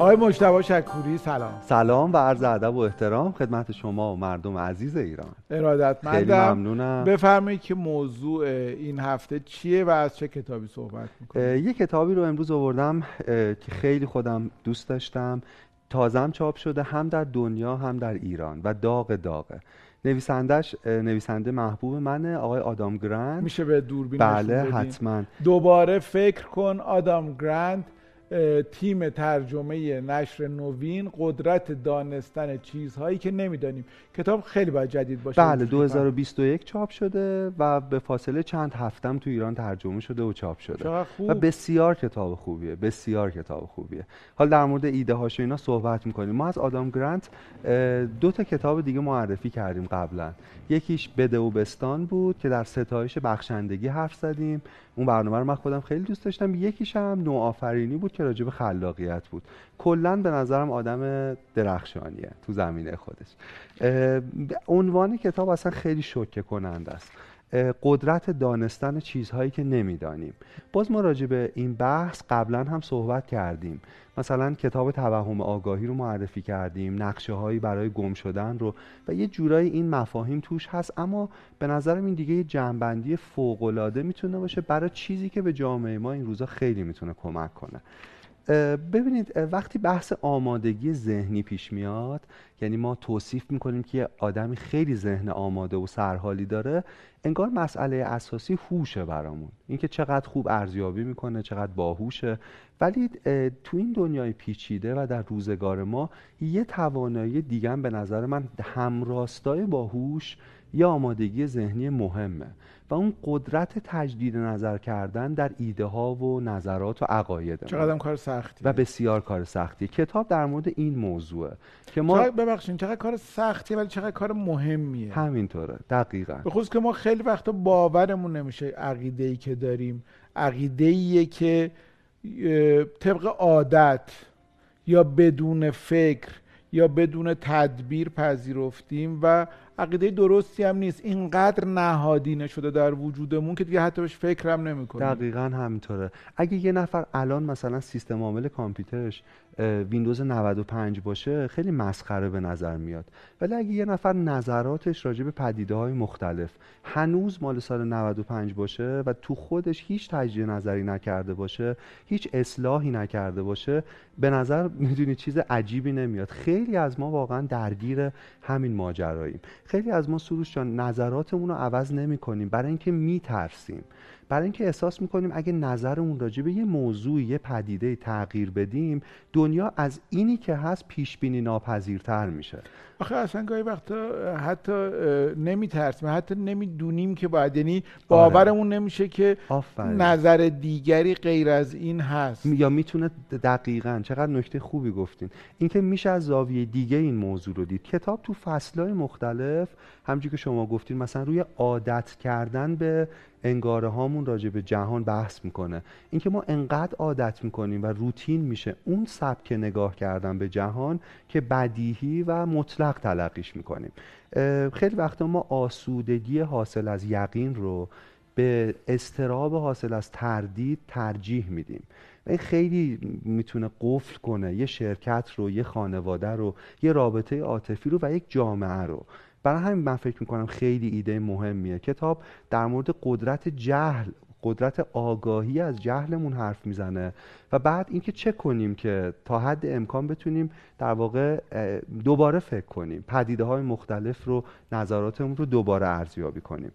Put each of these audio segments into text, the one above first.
آقای مجتبی شکوری سلام. سلام و عرض ادب و احترام خدمت شما و مردم عزیز ایران. ارادتمندم. خیلی ممنونم. بفرمایید که موضوع این هفته چیه و از چه کتابی صحبت می‌کنید؟ یه کتابی رو امروز آوردم که خیلی خودم دوست داشتم. تازم چاپ شده هم در دنیا هم در ایران و داغ داغه نویسندش نویسنده محبوب منه آقای آدام گرند میشه به دوربین بله حتما. دوباره فکر کن آدام گرند تیم ترجمه نشر نوین قدرت دانستن چیزهایی که نمی‌دانیم. کتاب خیلی باید جدید باشه. بله 2021 چاپ شده و به فاصله چند هفتم تو ایران ترجمه شده و چاپ شده. خوب. و بسیار کتاب خوبیه بسیار کتاب خوبیه. حال در مورد ایده هاش اینا صحبت می‌کنیم. ما از آدام گرانت دو تا کتاب دیگه معرفی کردیم قبلا. یکیش بده و بستان بود که در ستایش بخشندگی حرف زدیم. اون برنامه رو من خودم خیلی دوست داشتم. یکیش هم نوآفرینی بود که راجع به خلاقیت بود. کلا به نظرم آدم درخشانیه تو زمینه خودش. عنوان کتاب اصلا خیلی شوکه کننده است. قدرت دانستن چیزهایی که نمی‌دانیم. باز ما راجع به این بحث قبلا هم صحبت کردیم. مثلا کتاب توهم آگاهی رو معرفی کردیم نقشه هایی برای گم شدن رو و یه جورایی این مفاهیم توش هست اما به نظرم این دیگه یه جنبندی فوقالعاده می‌تونه باشه برای چیزی که به جامعه ما این روزا خیلی می‌تونه کمک کنه. ببینید وقتی بحث آمادگی ذهنی پیش میاد یعنی ما توصیف می‌کنیم که یه آدمی خیلی ذهن آماده و سرحالی داره انگار مسئله اساسی هوشه برامون. اینکه چقدر خوب ارزیابی می‌کنه چقدر باهوشه. ولی تو این دنیای پیچیده و در روزگار ما یه توانایی دیگه به نظر من همراستای باهوش یه آمادگی ذهنی مهمه. و اون قدرت تجدید نظر کردن در ایده ها و نظرات و عقاید چقدر کار سختی و بسیار کار سختی کتاب در مورد این موضوعه که ما چقدر ببخشید چقدر کار سختیه ولی چقدر کار مهمیه. همینطوره. دقیقا. به خصوص که ما خیلی وقتا باورمون نمیشه عقیده ای که داریم. عقیده ایه که طبق عادت یا بدون فکر یا بدون تدبیر پذیرفتیم و عقیده درستی هم نیست. اینقدر نهادینه شده در وجودمون که دیگه حتی بهش فکرم نمی‌کنیم. دقیقا همینطوره. اگه یه نفر الان مثلا سیستم عامل کامپیوترش ویندوز 95 باشه خیلی مسخره به نظر میاد. ولی اگه یه نفر نظراتش راجع به پدیده های مختلف هنوز مال سال 95 باشه و تو خودش هیچ تجدید نظری نکرده باشه هیچ اصلاحی نکرده باشه به نظر می‌دونی چیز عجیبی نمیاد. خیلی از ما واقعا درگیر همین ماجراییم. خیلی از ما سروش جان نظراتمون رو عوض نمی کنیم برای اینکه میترسیم. برای اینکه احساس می‌کنیم اگه نظرمون راجع به یه موضوع یه پدیده تغییر بدیم دنیا از اینی که هست پیش بینی ناپذیرتر میشه. آخه اصلا گاهی وقتا حتی نمیترسیم حتی نمی‌دونیم که باید یعنی باورمون آره. نمیشه که آفرین. نظر دیگری غیر از این هست یا می‌تونه دقیقا چقدر نکته خوبی گفتین اینکه میشه از زاویه دیگه این موضوع رو دید کتاب تو فصلهای مختلف همچون که شما گفتین مثلا روی عادت کردن به انگاره هامون راجع به جهان بحث می‌کنه. اینکه ما انقدر عادت می‌کنیم و روتین میشه اون سبک نگاه کردن به جهان که بدیهی و مطلق تلقیش می‌کنیم. خیلی وقتا ما آسودگی حاصل از یقین رو به استراب حاصل از تردید ترجیح میدیم. این خیلی می‌تونه قفل کنه یه شرکت رو یه خانواده رو یه رابطه عاطفی رو و یک جامعه رو. برای همین من فکر می‌کنم خیلی ایده مهمیه. کتاب در مورد قدرت جهل قدرت آگاهی از جهلمون حرف می‌زنه. و بعد اینکه چه کنیم که تا حد امکان بتونیم در واقع دوباره فکر کنیم پدیده های مختلف رو نظراتمون رو دوباره ارزیابی کنیم.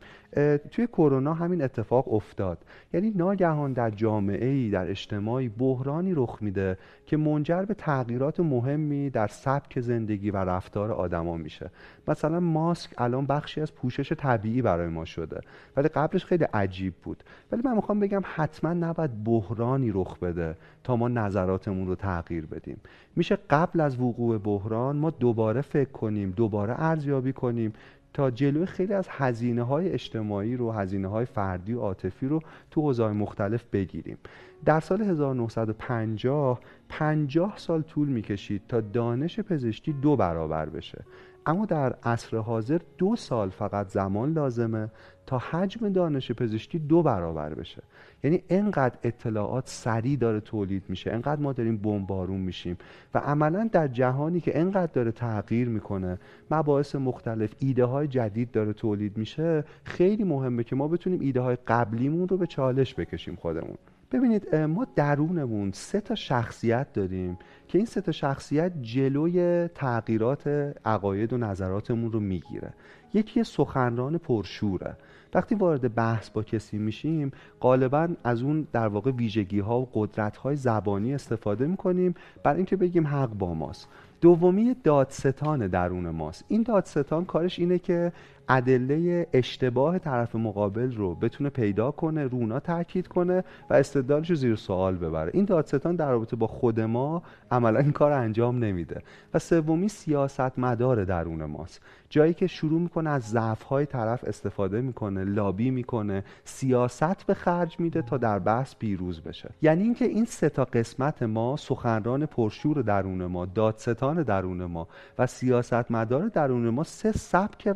توی کرونا همین اتفاق افتاد. یعنی ناگهان در جامعه ای در اجتماعی بحرانی رخ میده که منجر به تغییرات مهمی در سبک زندگی و رفتار آدما میشه. مثلا ماسک الان بخشی از پوشش طبیعی برای ما شده. ولی قبلش خیلی عجیب بود. ولی من می‌خوام بگم حتما نباید بحرانی رخ بده. تا ما نظراتمون رو تغییر بدیم. میشه قبل از وقوع بحران ما دوباره فکر کنیم دوباره ارزیابی کنیم تا جلوی خیلی از هزینه های اجتماعی رو هزینه های فردی و عاطفی رو تو حوزه‌های مختلف بگیریم. در سال 1950 50 سال طول می‌کشید تا دانش پزشکی دو برابر بشه. اما در عصر حاضر دو سال فقط زمان لازمه تا حجم دانش پزشکی دو برابر بشه. یعنی انقدر اطلاعات سریع داره تولید میشه انقدر ما داریم بمبارون میشیم و عملا در جهانی که انقدر داره تغییر می‌کنه مباحث مختلف ایده های جدید داره تولید میشه خیلی مهمه که ما بتونیم ایده های قبلیمون رو به چالش بکشیم خودمون. ببینید ما درونمون سه تا شخصیت داریم که این سه شخصیت جلوی تغییرات عقاید و نظراتمون رو می‌گیره. یکی سخنران پرشوره. وقتی وارد بحث با کسی میشیم غالبا از اون در واقع ویژگی ها و قدرت های زبانی استفاده می‌کنیم برای اینکه بگیم حق با ماست. دومی دادستان درون ماست. این دادستان کارش اینه که ادله اشتباه طرف مقابل رو بتونه پیدا کنه رونا تاکید کنه و استدلالش رو زیر سوال ببره. این دادستان در رابطه با خود ما عملا این کار انجام نمیده و سومی سیاست مدار درون ماست. جایی که شروع می‌کنه از ضعف های طرف استفاده می‌کنه لابی می‌کنه سیاست به خرج میده تا در بحث پیروز بشه. یعنی اینکه این سه تا قسمت ما سخنران پرشور درون ما دادستان درون ما و سیاست مدار درون ما سه سبک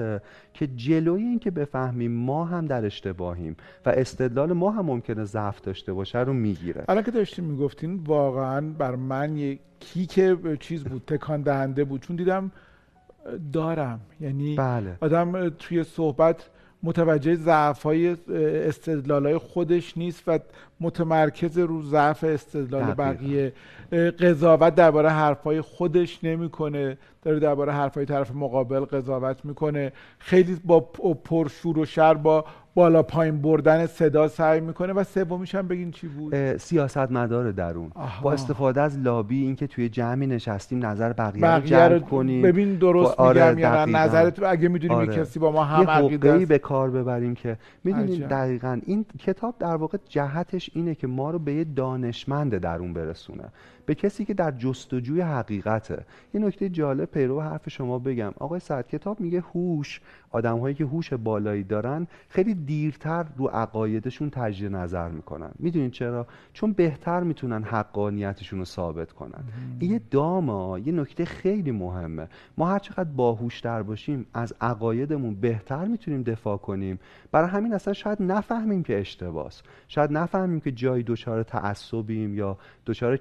رفتاره که جلوی اینکه بفهمیم ما هم در اشتباهیم و استدلال ما هم ممکنه ضعف داشته باشه رو می‌گیره. الان که داشتیم می‌گفتین واقعا بر من یک کیک چیز بود تکان دهنده بود. چون دیدم دارم. یعنی بله. آدم توی صحبت متوجه ضعف های استدلال های خودش نیست و متمرکز رو ضعف استدلال بقیه. قضاوت درباره حرفای خودش نمی‌کنه. داره درباره حرفای طرف مقابل قضاوت می‌کنه. خیلی با پرشور و شر با بالا پایین بردن صدا سعی می‌کنه و سومیش هم بگین چی بود؟ سیاست مدار درون. با استفاده از لابی اینکه توی جمعی نشستیم نظر بقیه, رو جلب کنیم. ببین درست آره میگم یا نظرت اگه می‌دونیم آره. کسی با ما هم عقیده به کار ببریم که. می‌دونیم دقیقا این کتاب در واقع جهتش اینه که ما رو به یه دانشمند درون برسونه. به کسی که در جستجوی حقیقته. یه نکته جالب پیرو حرف شما بگم. آقای سعد کتاب میگه هوش آدم هایی که هوش بالایی دارن خیلی دیرتر رو عقایدشون تجدید نظر می‌کنن. می‌دونین چرا؟ چون بهتر می‌تونن حقانیتشون رو ثابت کنن. این یه داما یه نکته خیلی مهمه. ما هر چقدر باهوشتر باشیم از عقایدمون بهتر می‌تونیم دفاع کنیم. برای همین اصلا شاید نفهمیم که اشتباس شاید نفهمیم که جای دچار تعصبیم یا دچار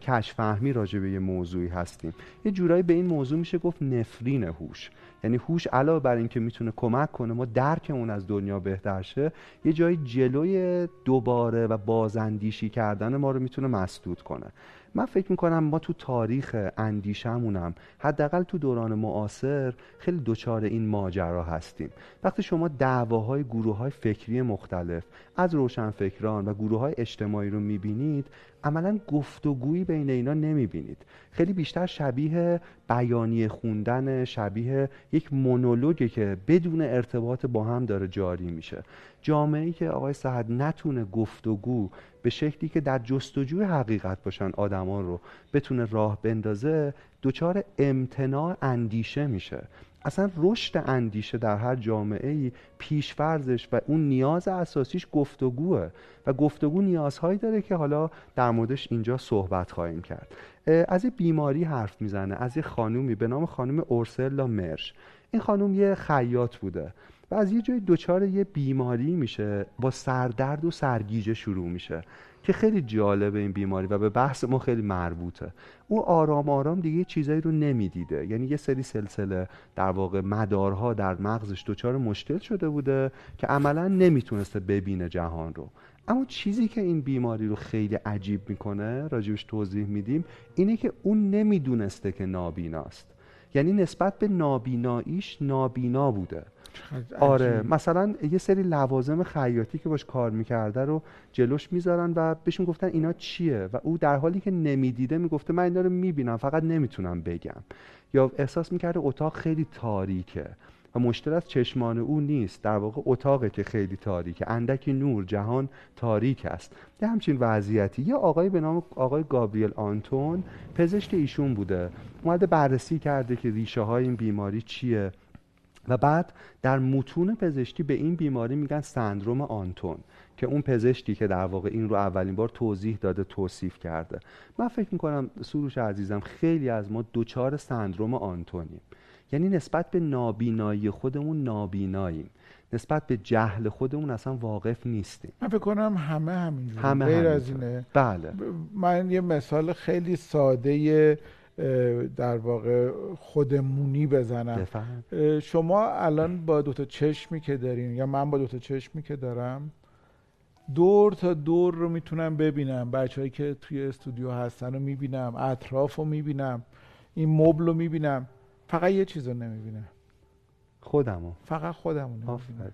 کشفهمی راجع به یه موضوعی هستیم. یه جورایی به این موضوع میشه گفت نفرین هوش. یعنی هوش علاوه بر اینکه می‌تونه کمک کنه ما درکمون از دنیا بهتر شه یه جایی جلوی دوباره و بازاندیشی کردن ما رو می‌تونه مسدود کنه. من فکر می‌کنم ما تو تاریخ اندیشمونم حداقل تو دوران معاصر خیلی دچار این ماجرا هستیم. وقتی شما دعواهای گروه های فکری مختلف از روشنفکران و گروه های اجتماعی رو می‌بینید عملا گفتگویی بین اینا نمی‌بینید. خیلی بیشتر شبیه بیانیه خوندن شبیه یک مونولوگه که بدون ارتباط با هم داره جاری میشه. جامعه که آقای سعد نتونه گفتگو به شکلی که در جستجوی حقیقت باشن آدمان رو بتونه راه بندازه دچار امتناع اندیشه میشه. اصلا رشد اندیشه در هر جامعه ای پیشفرزش و اون نیاز اساسیش گفتگوه. و گفتگو نیازهایی داره که حالا در موردش اینجا صحبت خواهیم کرد. از یه بیماری حرف می‌زنه از یه خانومی به نام خانوم اورسلا مرش. این خانوم یه خیاط بوده و از یه جای دچار یه بیماری میشه با سردرد و سرگیجه شروع میشه. که خیلی جالبه این بیماری و به بحث ما خیلی مربوطه. او آرام آرام دیگه چیزایی رو نمی‌دیده. یعنی یه سری سلسله در واقع مدارها در مغزش دچار مشکل شده بوده که عملا نمی‌تونسته ببینه جهان رو. اما چیزی که این بیماری رو خیلی عجیب می‌کنه راجبش توضیح میدیم اینه که اون نمی‌دونسته که نابیناست. یعنی نسبت به نابیناییش نابینا بوده. آره مثلا یه سری لوازم خیاطی که باش کار می‌کرده رو جلوش می‌ذارن و بهشون گفتن اینا چیه و او در حالی که نمی‌دیده می‌گفته من اینا رو می‌بینم فقط نمی‌تونم بگم. یا احساس می‌کرده اتاق خیلی تاریکه و مشکل از چشمان او نیست. در واقع اتاقه که خیلی تاریکه. اندکی نور جهان تاریک است. یه همچین وضعیتی. یه آقای به نام آقای گابریل آنتون پزشک ایشون بوده. اومده بررسی کرده که ریشه های این بیماری چیه. و بعد در متون پزشکی به این بیماری میگن سندروم آنتون که اون پزشکی که در واقع این رو اولین بار توضیح داده توصیف کرده. من فکر می‌کنم سروش عزیزم خیلی از ما دوچار سندروم آنتونیم. یعنی نسبت به نابینایی خودمون نابیناییم. نسبت به جهل خودمون اصلا واقف نیستیم. من فکر کنم همه همینجوری همه غیر. از اینه. بله. من یه مثال خیلی ساده در واقع خودمونی بزنم. بفهم شما الان با دوتا چشمی که دارین یا من با دوتا چشمی که دارم دور تا دور رو می‌تونم ببینم. بچههایی که توی استودیو هستن رو می‌بینم اطراف رو می‌بینم این مبل رو می‌بینم. فقط یه چیز رو نمی‌بینم. خودمو. فقط خودم رو نمی‌بینم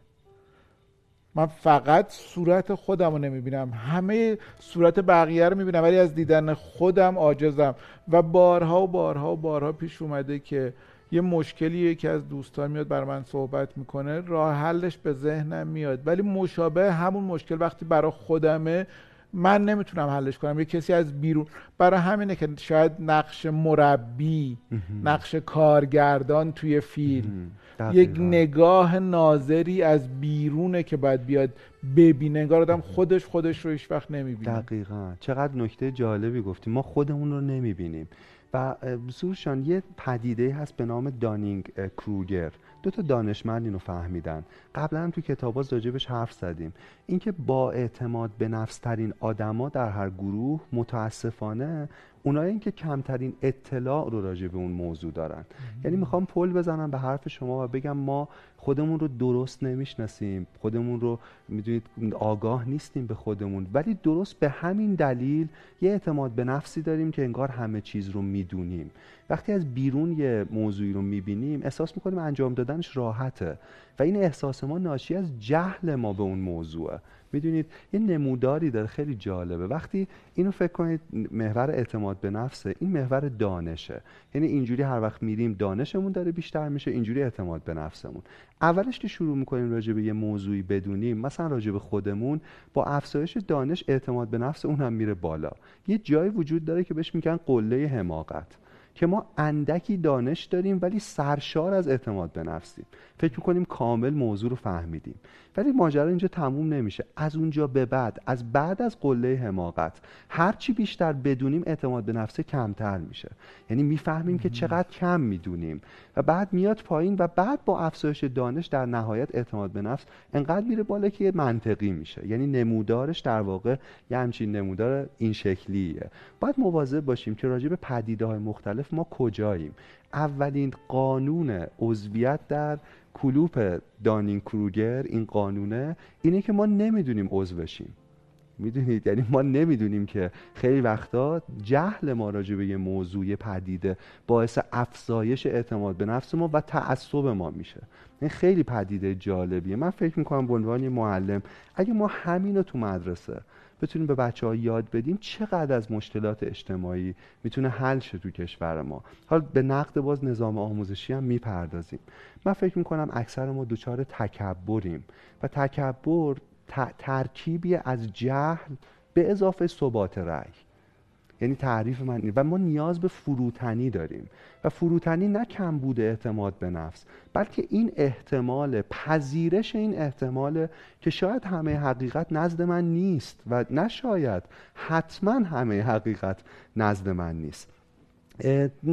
من فقط صورت خودم رو نمی‌بینم. همه صورت بقیه رو می‌بینم ولی از دیدن خودم عاجزم. و بارها و بارها و بارها پیش اومده که یه مشکلی یکی از دوستان میاد برای من صحبت می‌کنه راه حلش به ذهنم میاد. ولی مشابه همون مشکل وقتی برای خودمه من نمی‌تونم حلش کنم. یه کسی از بیرون برای همینه که شاید نقش مربی نقش کارگردان توی فیلم. یک. نگاه ناظری از بیرونه که باید بیاد ببینه. انگار آدم خودش خودش رو هیچ وقت نمی‌بینه. دقیقا. چقدر نکته جالبی گفتیم ما خودمون رو نمی‌بینیم. و اه، سروشان یه پدیده هست به نام دانینگ کروگر. دو تا دانشمند اینو فهمیدن. قبلا هم تو کتابا راجبش حرف زدیم. اینکه با اعتماد به نفس ترین آدما در هر گروه متاسفانه اونایی که کمترین اطلاع رو راجع به اون موضوع دارن. یعنی می‌خوام پل بزنم به حرف شما و بگم ما خودمون رو درست نمی‌شناسیم. خودمون رو می‌دونید آگاه نیستیم به خودمون. ولی درست به همین دلیل یه اعتماد به نفسی داریم که انگار همه چیز رو می‌دونیم. وقتی از بیرون یه موضوعی رو می‌بینیم احساس می‌کنیم انجام دادنش راحته. و این احساس ما ناشی از جهل ما به اون موضوعه. می‌دونید یه نموداری داره خیلی جالبه. وقتی اینو فکر کنید محور اعتماد به نفسه این محور دانشه. یعنی اینجوری هر وقت میریم دانشمون داره بیشتر میشه اینجوری اعتماد به نفسمون. اولش که شروع می‌کنیم راجع به یه موضوعی بدونیم مثلا راجع به خودمون با افزایش دانش اعتماد به نفس اون هم میره بالا. یه جایی وجود داره که بهش میگن قله حماقت. که ما اندکی دانش داریم ولی سرشار از اعتماد به نفسیم فکر می‌کنیم کامل موضوع رو فهمیدیم. ولی ماجرا اینجا تموم نمیشه. از اونجا به بعد از بعد از قله حماقت هرچی بیشتر بدونیم اعتماد به نفس کمتر میشه. یعنی می‌فهمیم که چقدر کم می‌دونیم. و بعد میاد پایین و بعد با افزایش دانش در نهایت اعتماد به نفس انقدر میره بالا که منطقی میشه. یعنی نمودارش در واقع یه همچین نمودار این شکلیه. باید مواظب باشیم که راجع به پدیده های مختلف ما کجاییم؟ اولین قانون عضویت در کلوپ دانین کروگر این قانونه اینه که ما نمی‌دونیم عضو بشیم. می‌دونید؟ یعنی ما نمی‌دونیم که خیلی وقتا جهل ما راجع به یه موضوع پدیده باعث افزایش اعتماد به نفس ما و تعصب ما میشه. این خیلی پدیده جالبیه. من فکر می‌کنم به عنوان معلم اگه ما همین رو تو مدرسه بتونیم به بچه ها یاد بدیم چقدر از مشکلات اجتماعی می‌تونه حل شه تو کشور ما. حالا به نقد باز نظام آموزشی هم می‌پردازیم. من فکر می‌کنم اکثر ما دچار تکبریم و تکبر ترکیبی از جهل به اضافه ثبات رأی. یعنی تعریف من. و ما نیاز به فروتنی داریم و فروتنی نه کمبود اعتماد به نفس بلکه این احتمال پذیرش این احتمال که شاید همه حقیقت نزد من نیست و نه شاید حتما همه حقیقت نزد من نیست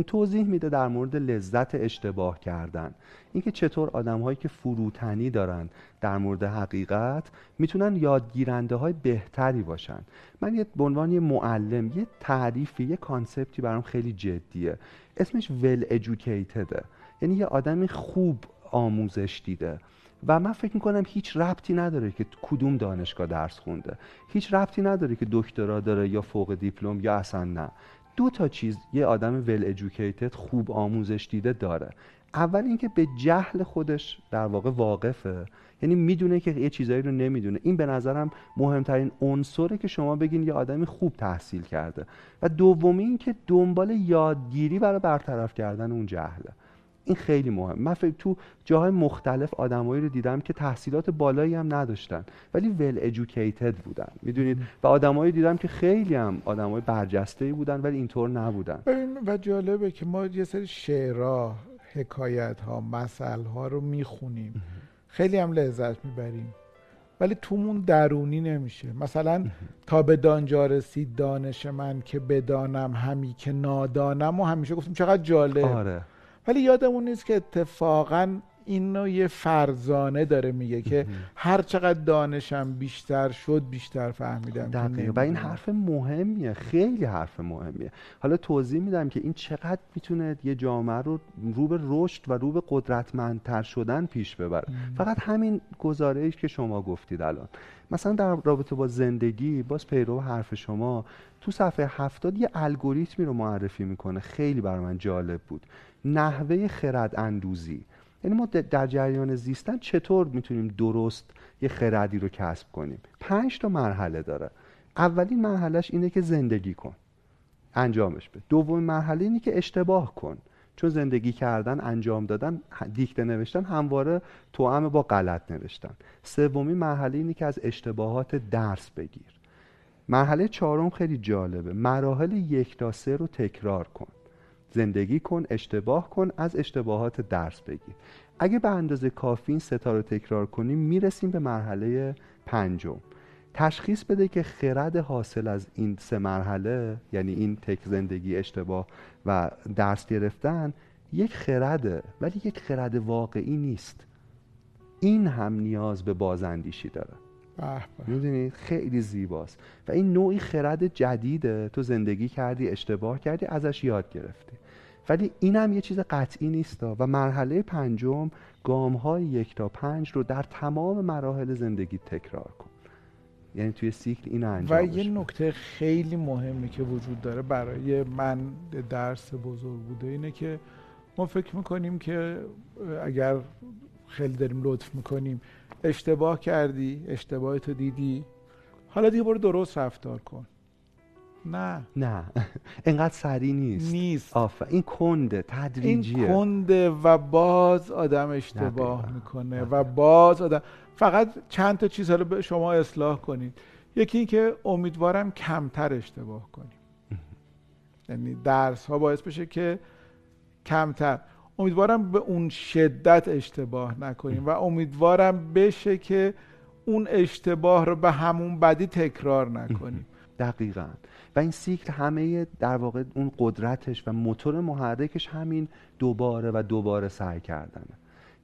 توضیح میده در مورد لذت اشتباه کردن. اینکه چطور آدم هایی که فروتنی دارن در مورد حقیقت می‌تونن یادگیرنده های بهتری باشن. من یه عنوان یه معلم یه تعریفی یه کانسپتی برام خیلی جدیه. اسمش ول educatedه. یعنی یه آدمی خوب آموزش دیده. و من فکر می‌کنم هیچ ربطی نداره که کدوم دانشگاه درس خونده. هیچ ربطی نداره که دکترا داره یا فوق دیپلم یا اصلا نه. دو تا چیز یه آدم ول educated خوب آموزش دیده داره. اول اینکه به جهل خودش در واقع واقفه. یعنی می‌دونه که یه چیزایی رو نمی‌دونه. این به نظرم مهمترین عنصره که شما بگین یه آدمی خوب تحصیل کرده. و دومی اینکه دنبال یادگیری برای برطرف کردن اون جهله. این خیلی مهم. من فکر تو جاهای مختلف آدمایی رو دیدم که تحصیلات بالایی هم نداشتن ولی ول educated بودن. می‌دونید؟ و آدمایی دیدم که خیلی هم آدمای برجسته بودن ولی اینطور نبودن. و جالبه که ما یه سری شعرها حکایت ها مسئله ها رو می‌خونیم. خیلی هم لذت می‌بریم. ولی تومون درونی نمیشه. مثلا تا به دانجا رسید دانش من که بدانم همی که نادانم و همیشه گفتیم چقدر جالب. آره. ولی یادمون نیست که اتفاقا اینو یه فرزانه داره میگه که هر چقدر دانشم بیشتر شد بیشتر فهمیدم دقیقا. و این حرف مهمیه. خیلی حرف مهمیه. حالا توضیح میدم که این چقدر می‌تونه یه جامعه رو رو به رشد و رو به قدرتمندتر شدن پیش ببره. فقط همین گزارش که شما گفتید الان. مثلا در رابطه با زندگی باز پیرو حرف شما تو صفحه هفتاد یه الگوریتمی رو معرفی می‌کنه. خیلی برای من جالب بود. نحوه خرد اندوزی یعنی ما در جریان زیستن چطور می‌تونیم درست یه خردی رو کسب کنیم؟ پنج تا مرحله داره. اولین مرحلهش اینه که زندگی کن. انجامش بده. دومین مرحله اینه که اشتباه کن. چون زندگی کردن انجام دادن دیکته نوشتن همواره توأم با غلط نوشتن. سومین مرحله اینه که از اشتباهات درس بگیر. مرحله چهارم خیلی جالبه. مراحل یک تا سه رو تکرار کن. زندگی کن اشتباه کن از اشتباهات درس بگیر. اگه به اندازه کافی این ستا رو تکرار کنیم می‌رسیم به مرحله پنجم. تشخیص بده که خرد حاصل از این سه مرحله یعنی این تک زندگی اشتباه و درس گرفتن یک خرده ولی یک خرد واقعی نیست. این هم نیاز به بازاندیشی داره. می‌دونید خیلی زیباست. و این نوعی خرد جدیده. تو زندگی کردی اشتباه کردی ازش یاد گرفتی. ولی این هم یه چیز قطعی نیست و مرحله پنجم گام های یک تا پنج رو در تمام مراحل زندگی تکرار کن. یعنی توی سیکل این انجام و یه نکته خیلی مهمی که وجود داره برای من درس بزرگ بوده اینه که ما فکر می‌کنیم که اگر خیلی داریم لطف می‌کنیم اشتباه کردی اشتباه تو دیدی. حالا دیگه برو درست رفتار کن. نه. نه. اینقدر سریع نیست. نیست. آفا این کنده تدریجیه. این کنده و باز آدم اشتباه می‌کنه و باز آدم فقط چند تا چیز حالا به شما اصلاح کنید. یکی این که امیدوارم کمتر اشتباه کنیم. یعنی درس ها باعث بشه که کمتر. امیدوارم به اون شدت اشتباه نکنیم و امیدوارم بشه که اون اشتباه رو به همون بدی تکرار نکنیم. دقیقا. و این سیکل همه در واقع اون قدرتش و موتور محرکش همین دوباره و دوباره سعی کردنه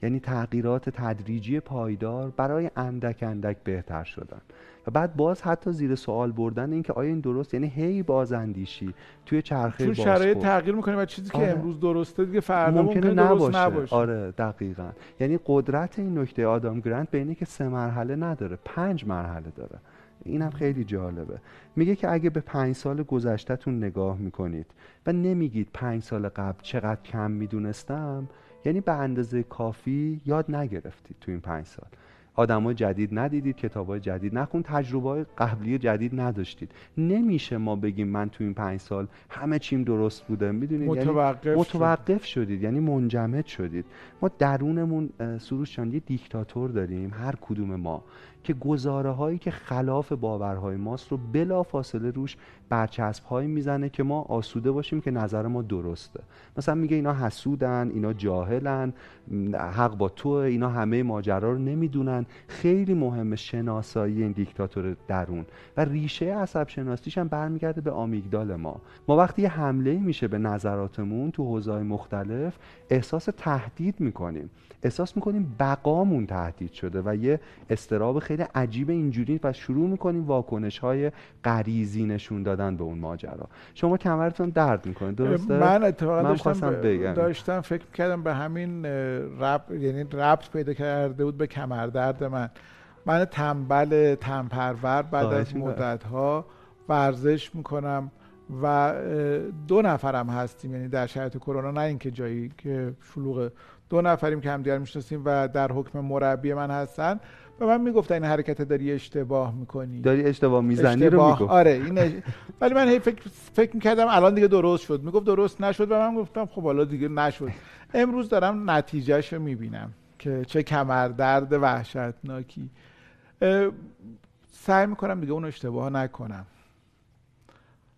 یعنی تغییرات تدریجی پایدار برای اندک اندک بهتر شدن و بعد باز حتی زیر سوال بردن اینکه آیا این درست یعنی هی بازاندیشی توی چرخه چون شرایط تغییر می‌کنه و چیزی که آره. امروز درسته دیگه فردا ممکنه, ممکنه نباشه. نباشه. آره دقیقا یعنی قدرت این نکته آدام گرانت به اینه که سه مرحله نداره پنج مرحله داره اینم خیلی جالبه. میگه که اگه به پنج سال گذشتهتون نگاه می‌کنید و نمیگید پنج سال قبل چقدر کم می‌دونستم یعنی به اندازه کافی یاد نگرفتید تو این پنج سال. آدمای جدید ندیدید کتابای جدید نخون تجربه قبلی جدید نداشتید. نمیشه ما بگیم من تو این پنج سال همه چیم درست بوده. می‌دونید؟ متوقف, یعنی متوقف شدید یعنی منجمد شدید. ما درونمون سروش چند یه دیکتاتور داریم هر کدوم ما. که گزاره هایی که خلاف باورهای ماست رو بلا فاصله روش برچسب هایی می‌زنه که ما آسوده باشیم که نظر ما درسته. مثلا میگه اینا حسودن اینا جاهلن حق با تو اینا همه ماجرا رو نمی‌دونن. خیلی مهمه شناسایی این دیکتاتور درون. و ریشه عصب شناسیش هم برمیگرده به آمیگدال ما. ما وقتی یه حمله میشه به نظراتمون تو حوزه‌های مختلف احساس تهدید می‌کنیم. احساس می‌کنیم بقامون تهدید شده و یه استراب خیلی عجیب اینجوری و شروع می‌کنیم واکنش های غریزی نشون دادن به اون ماجرا. شما کمرتون درد می‌کنه درسته؟ من اتفاقا داشتم بگم. داشتم فکر کردم به همین رب یعنی ربط پیدا کرده بود به کمر درد من. من تنبل تنپرور بعد از مدت ها ورزش می‌کنم و دو نفرم هستیم یعنی در شرایط کرونا نه اینکه جایی که شلوغ دو نفریم که همدیگر می‌شناسیم و در حکم مربی من هستن. به من می‌گفتن این حرکت داری اشتباه می‌کنی. داری اشتباه می‌زنی رو می‌گفت. آره این ولی من هی فکر فکر می‌کردم الان دیگه درست شد. می‌گفت درست نشد و من گفتم خب حالا دیگه نشد. امروز دارم نتیجهش رو می‌بینم که چه کمر درد وحشتناکی سعی می‌کنم دیگه اون اشتباه نکنم.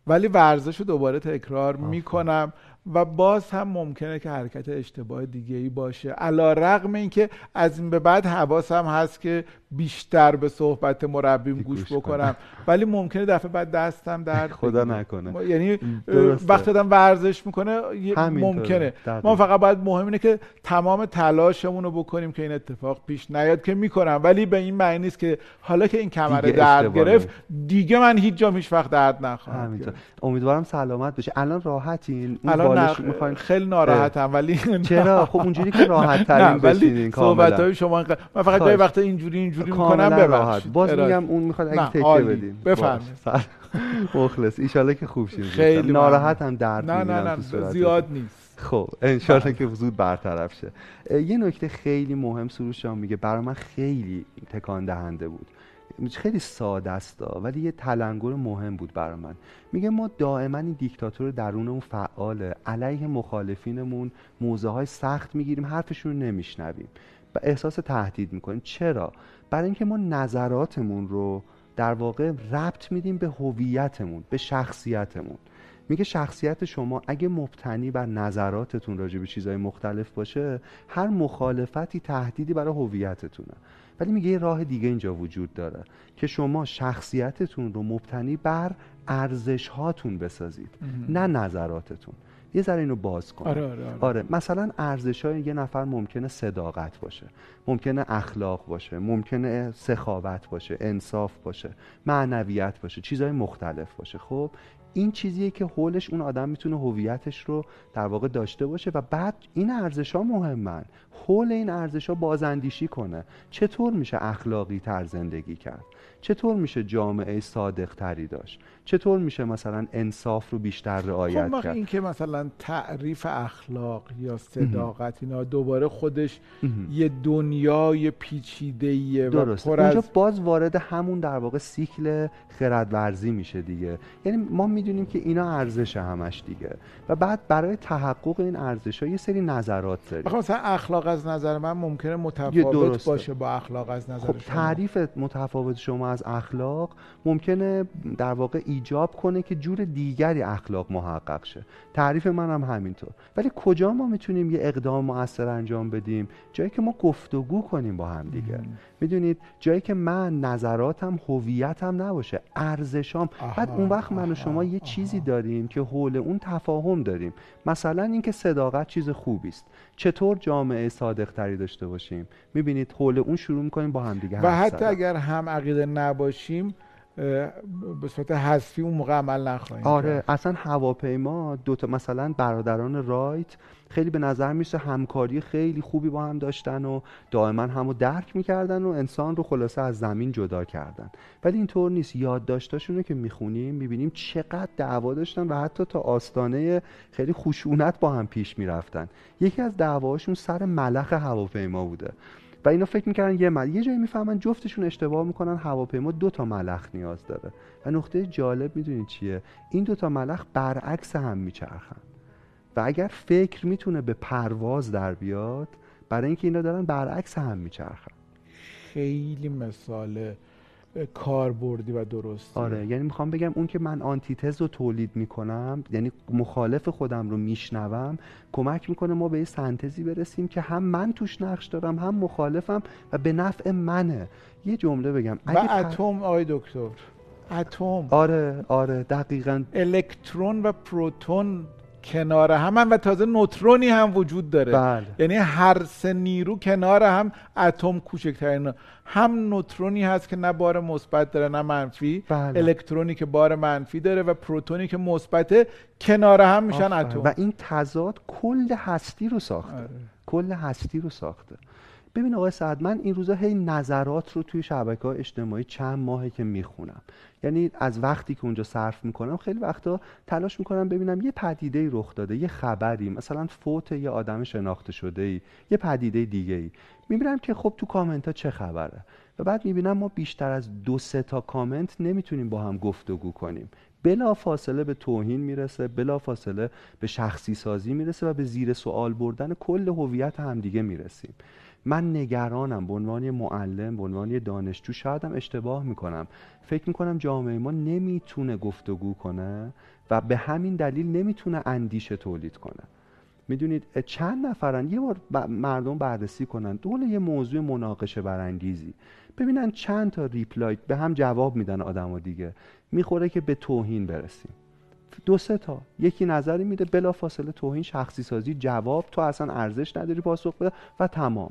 ولی ورزش رو دوباره تکرار می‌کنم. و باز هم ممکنه که حرکت اشتباه دیگه ای باشه. علا رقم اینکه از این به بعد حواسم هست که بیشتر به صحبت مربیم گوش بکنم. ولی ممکنه دفعه بعد دستم درد خدا نکنه. یعنی وقتی دادم ورزش می‌کنه ممکنه. ما فقط باید مهم اینه که تمام تلاشمون رو بکنیم که این اتفاق پیش نیاد که می‌کنم. ولی به این معنی نیست که حالا که این کمر درد گرفت دیگه من هیچ جا هیچ وقت درد نخواهم امیدوارم سلامت بشه. الان راحتین؟ الان خیلی ناراحتم ولی چرا؟ خب اونجوری که راحت ترین بشینین صحبت های شما من فقط جای وقت اینجوری اینجوری می‌کنم ببخشید. باز میگم اون می‌خواد اگه تکه بدین. بفرمایید. مخلص. ایشالله که خوب شین. خیلی ناراحت هم درد نه نه نه زیاد نیست. خب انشالله که زود برطرف شه. یه نکته خیلی مهم سروش میگه. برای من خیلی تکان دهنده بود. خیلی ساده است ولی یه تلنگر مهم بود برای من. میگه ما دائما این دیکتاتور درونمون فعاله. علیه مخالفینمون موضع های سخت می‌گیریم حرفشون رو نمیشنویم. و احساس تهدید می‌کنیم. چرا؟ برای اینکه ما نظراتمون رو در واقع ربط میدیم به هویتمون به شخصیتمون. میگه شخصیت شما اگه مبتنی بر نظراتتون راجع به چیزهای مختلف باشه هر مخالفتی تهدیدی برای هویتتونه. ولی میگه یه راه دیگه اینجا وجود داره که شما شخصیتتون رو مبتنی بر ارزش هاتون بسازید نه نظراتتون. یه ذره اینو باز کن. آره, آره, آره. آره مثلا ارزش های یه نفر ممکنه صداقت باشه ممکنه اخلاق باشه ممکنه سخاوت باشه انصاف باشه معنویت باشه چیزهای مختلف باشه. خب این چیزیه که حولش اون آدم می‌تونه هویتش رو در واقع داشته باشه و بعد این ارزش ها مهمن. حول این ارزش ها بازاندیشی کنه. چطور میشه اخلاقی تر زندگی کرد؟ چطور میشه جامعه صادق تری داشت؟ چطور میشه مثلا انصاف رو بیشتر رعایت خب کرد؟ این که مثلا تعریف اخلاق یا صداقت اینا دوباره خودش یه دنیای پیچیده و درست پر اونجا باز وارد همون در واقع سیکل خردورزی میشه دیگه. یعنی ما می‌دونیم که اینا ارزش همش دیگه. و بعد برای تحقق این ارزش ها یه سری نظرات داریم. مثلا اخلاق از نظر من ممکنه متفاوت باشه با اخلاق از نظر خب شما. تعریف متفاوت شما از اخلاق ممکنه در واقع ایجاب کنه که جور دیگری اخلاق محقق شه. تعریف من هم همینطور. ولی کجا ما می‌تونیم یه اقدام مؤثر انجام بدیم؟ جایی که ما گفتگو کنیم با هم دیگه. می‌دونید؟ جایی که من نظراتم هویتم نباشه ارزشام. بعد اون وقت من و شما یه چیزی داریم که حول اون تفاهم داریم. مثلا اینکه صداقت چیز خوبی است چطور جامعه صادق تری داشته باشیم؟ می‌بینید حول اون شروع می‌کنیم با هم دیگه و حتی اگر هم عقیده نباشیم به صورت حذفی اون موقع عمل نخواهیم آره اصلا هواپیما دو تا مثلا برادران رایت خیلی به نظر میشه همکاری خیلی خوبی با هم داشتن و دائما همو درک می‌کردن و انسان رو خلاصه از زمین جدا کردن. ولی اینطور نیست. یادداشتاشون رو که می‌خونیم می‌بینیم چقدر دعوا داشتن و حتی تا آستانه خیلی خشونت با هم پیش می‌رفتن. یکی از دعواشون سر ملخ هواپیما بوده. و اینا فکر می‌کردن یه مل... یه جایی می‌فهمن جفتشون اشتباه می‌کنن هواپیما دو تا ملخ نیاز داره. و نقطه جالب می‌دونید چیه؟ این دو تا ملخ برعکس هم میچرخن. و اگر فکر می‌تونه به پرواز در بیاد برای اینکه اینا دارن برعکس هم میچرخن. خیلی مثال کاربردی و درست آره یعنی می‌خوام بگم اون که من آنتیتز رو تولید می‌کنم یعنی مخالف خودم رو میشنوم کمک می‌کنه ما به یه سنتزی برسیم که هم من توش نقش دارم هم مخالفم و به نفع منه. یه جمله بگم و اتم آقای دکتر. اتم. آره آره دقیقا. الکترون و پروتون کنار هم, هم و تازه نوترونی هم وجود داره. بله. یعنی هر سه نیرو کنار هم اتم کوچکترین. هم نوترونی هست که نه بار مثبت داره نه منفی. بله. الکترونی که بار منفی داره و پروتونی که مثبت کنار هم میشن اتم. و این تضاد کل هستی رو ساخته. آره. کل هستی رو ساخته. ببین آقای سعد من این روزا هی نظرات رو توی شبکه های اجتماعی چند ماهه که می‌خونم. یعنی از وقتی که اونجا صرف می‌کنم خیلی وقتا تلاش می‌کنم ببینم یه پدیده رخ داده یه خبری مثلا فوت یه آدم شناخته شده ای یه پدیده دیگه ای می‌بینم که خب تو کامنت ها چه خبره. و بعد می‌بینم ما بیشتر از دو سه تا کامنت نمی‌تونیم با هم گفتگو کنیم. بلا فاصله به توهین می‌رسه بلا فاصله به شخصی سازی می‌رسه و به زیر سوال بردن کل هویت همدیگه می‌رسیم. من نگرانم به عنوان معلم به عنوان دانشجو شایدم اشتباه می‌کنم. فکر می‌کنم جامعه ما نمی‌تونه گفتگو کنه و به همین دلیل نمی‌تونه اندیشه تولید کنه. می‌دونید چند نفرن یه بار مردم بررسی کنن. دول یه موضوع مناقشه برانگیزی. ببینن چند تا ریپلای به هم جواب میدن آدم دیگه. می‌خوره که به توهین برسیم. دو سه تا. یکی نظری میده بلا فاصله توهین شخصی سازی جواب تو اصلا ارزش نداری پاسخ بده و تمام.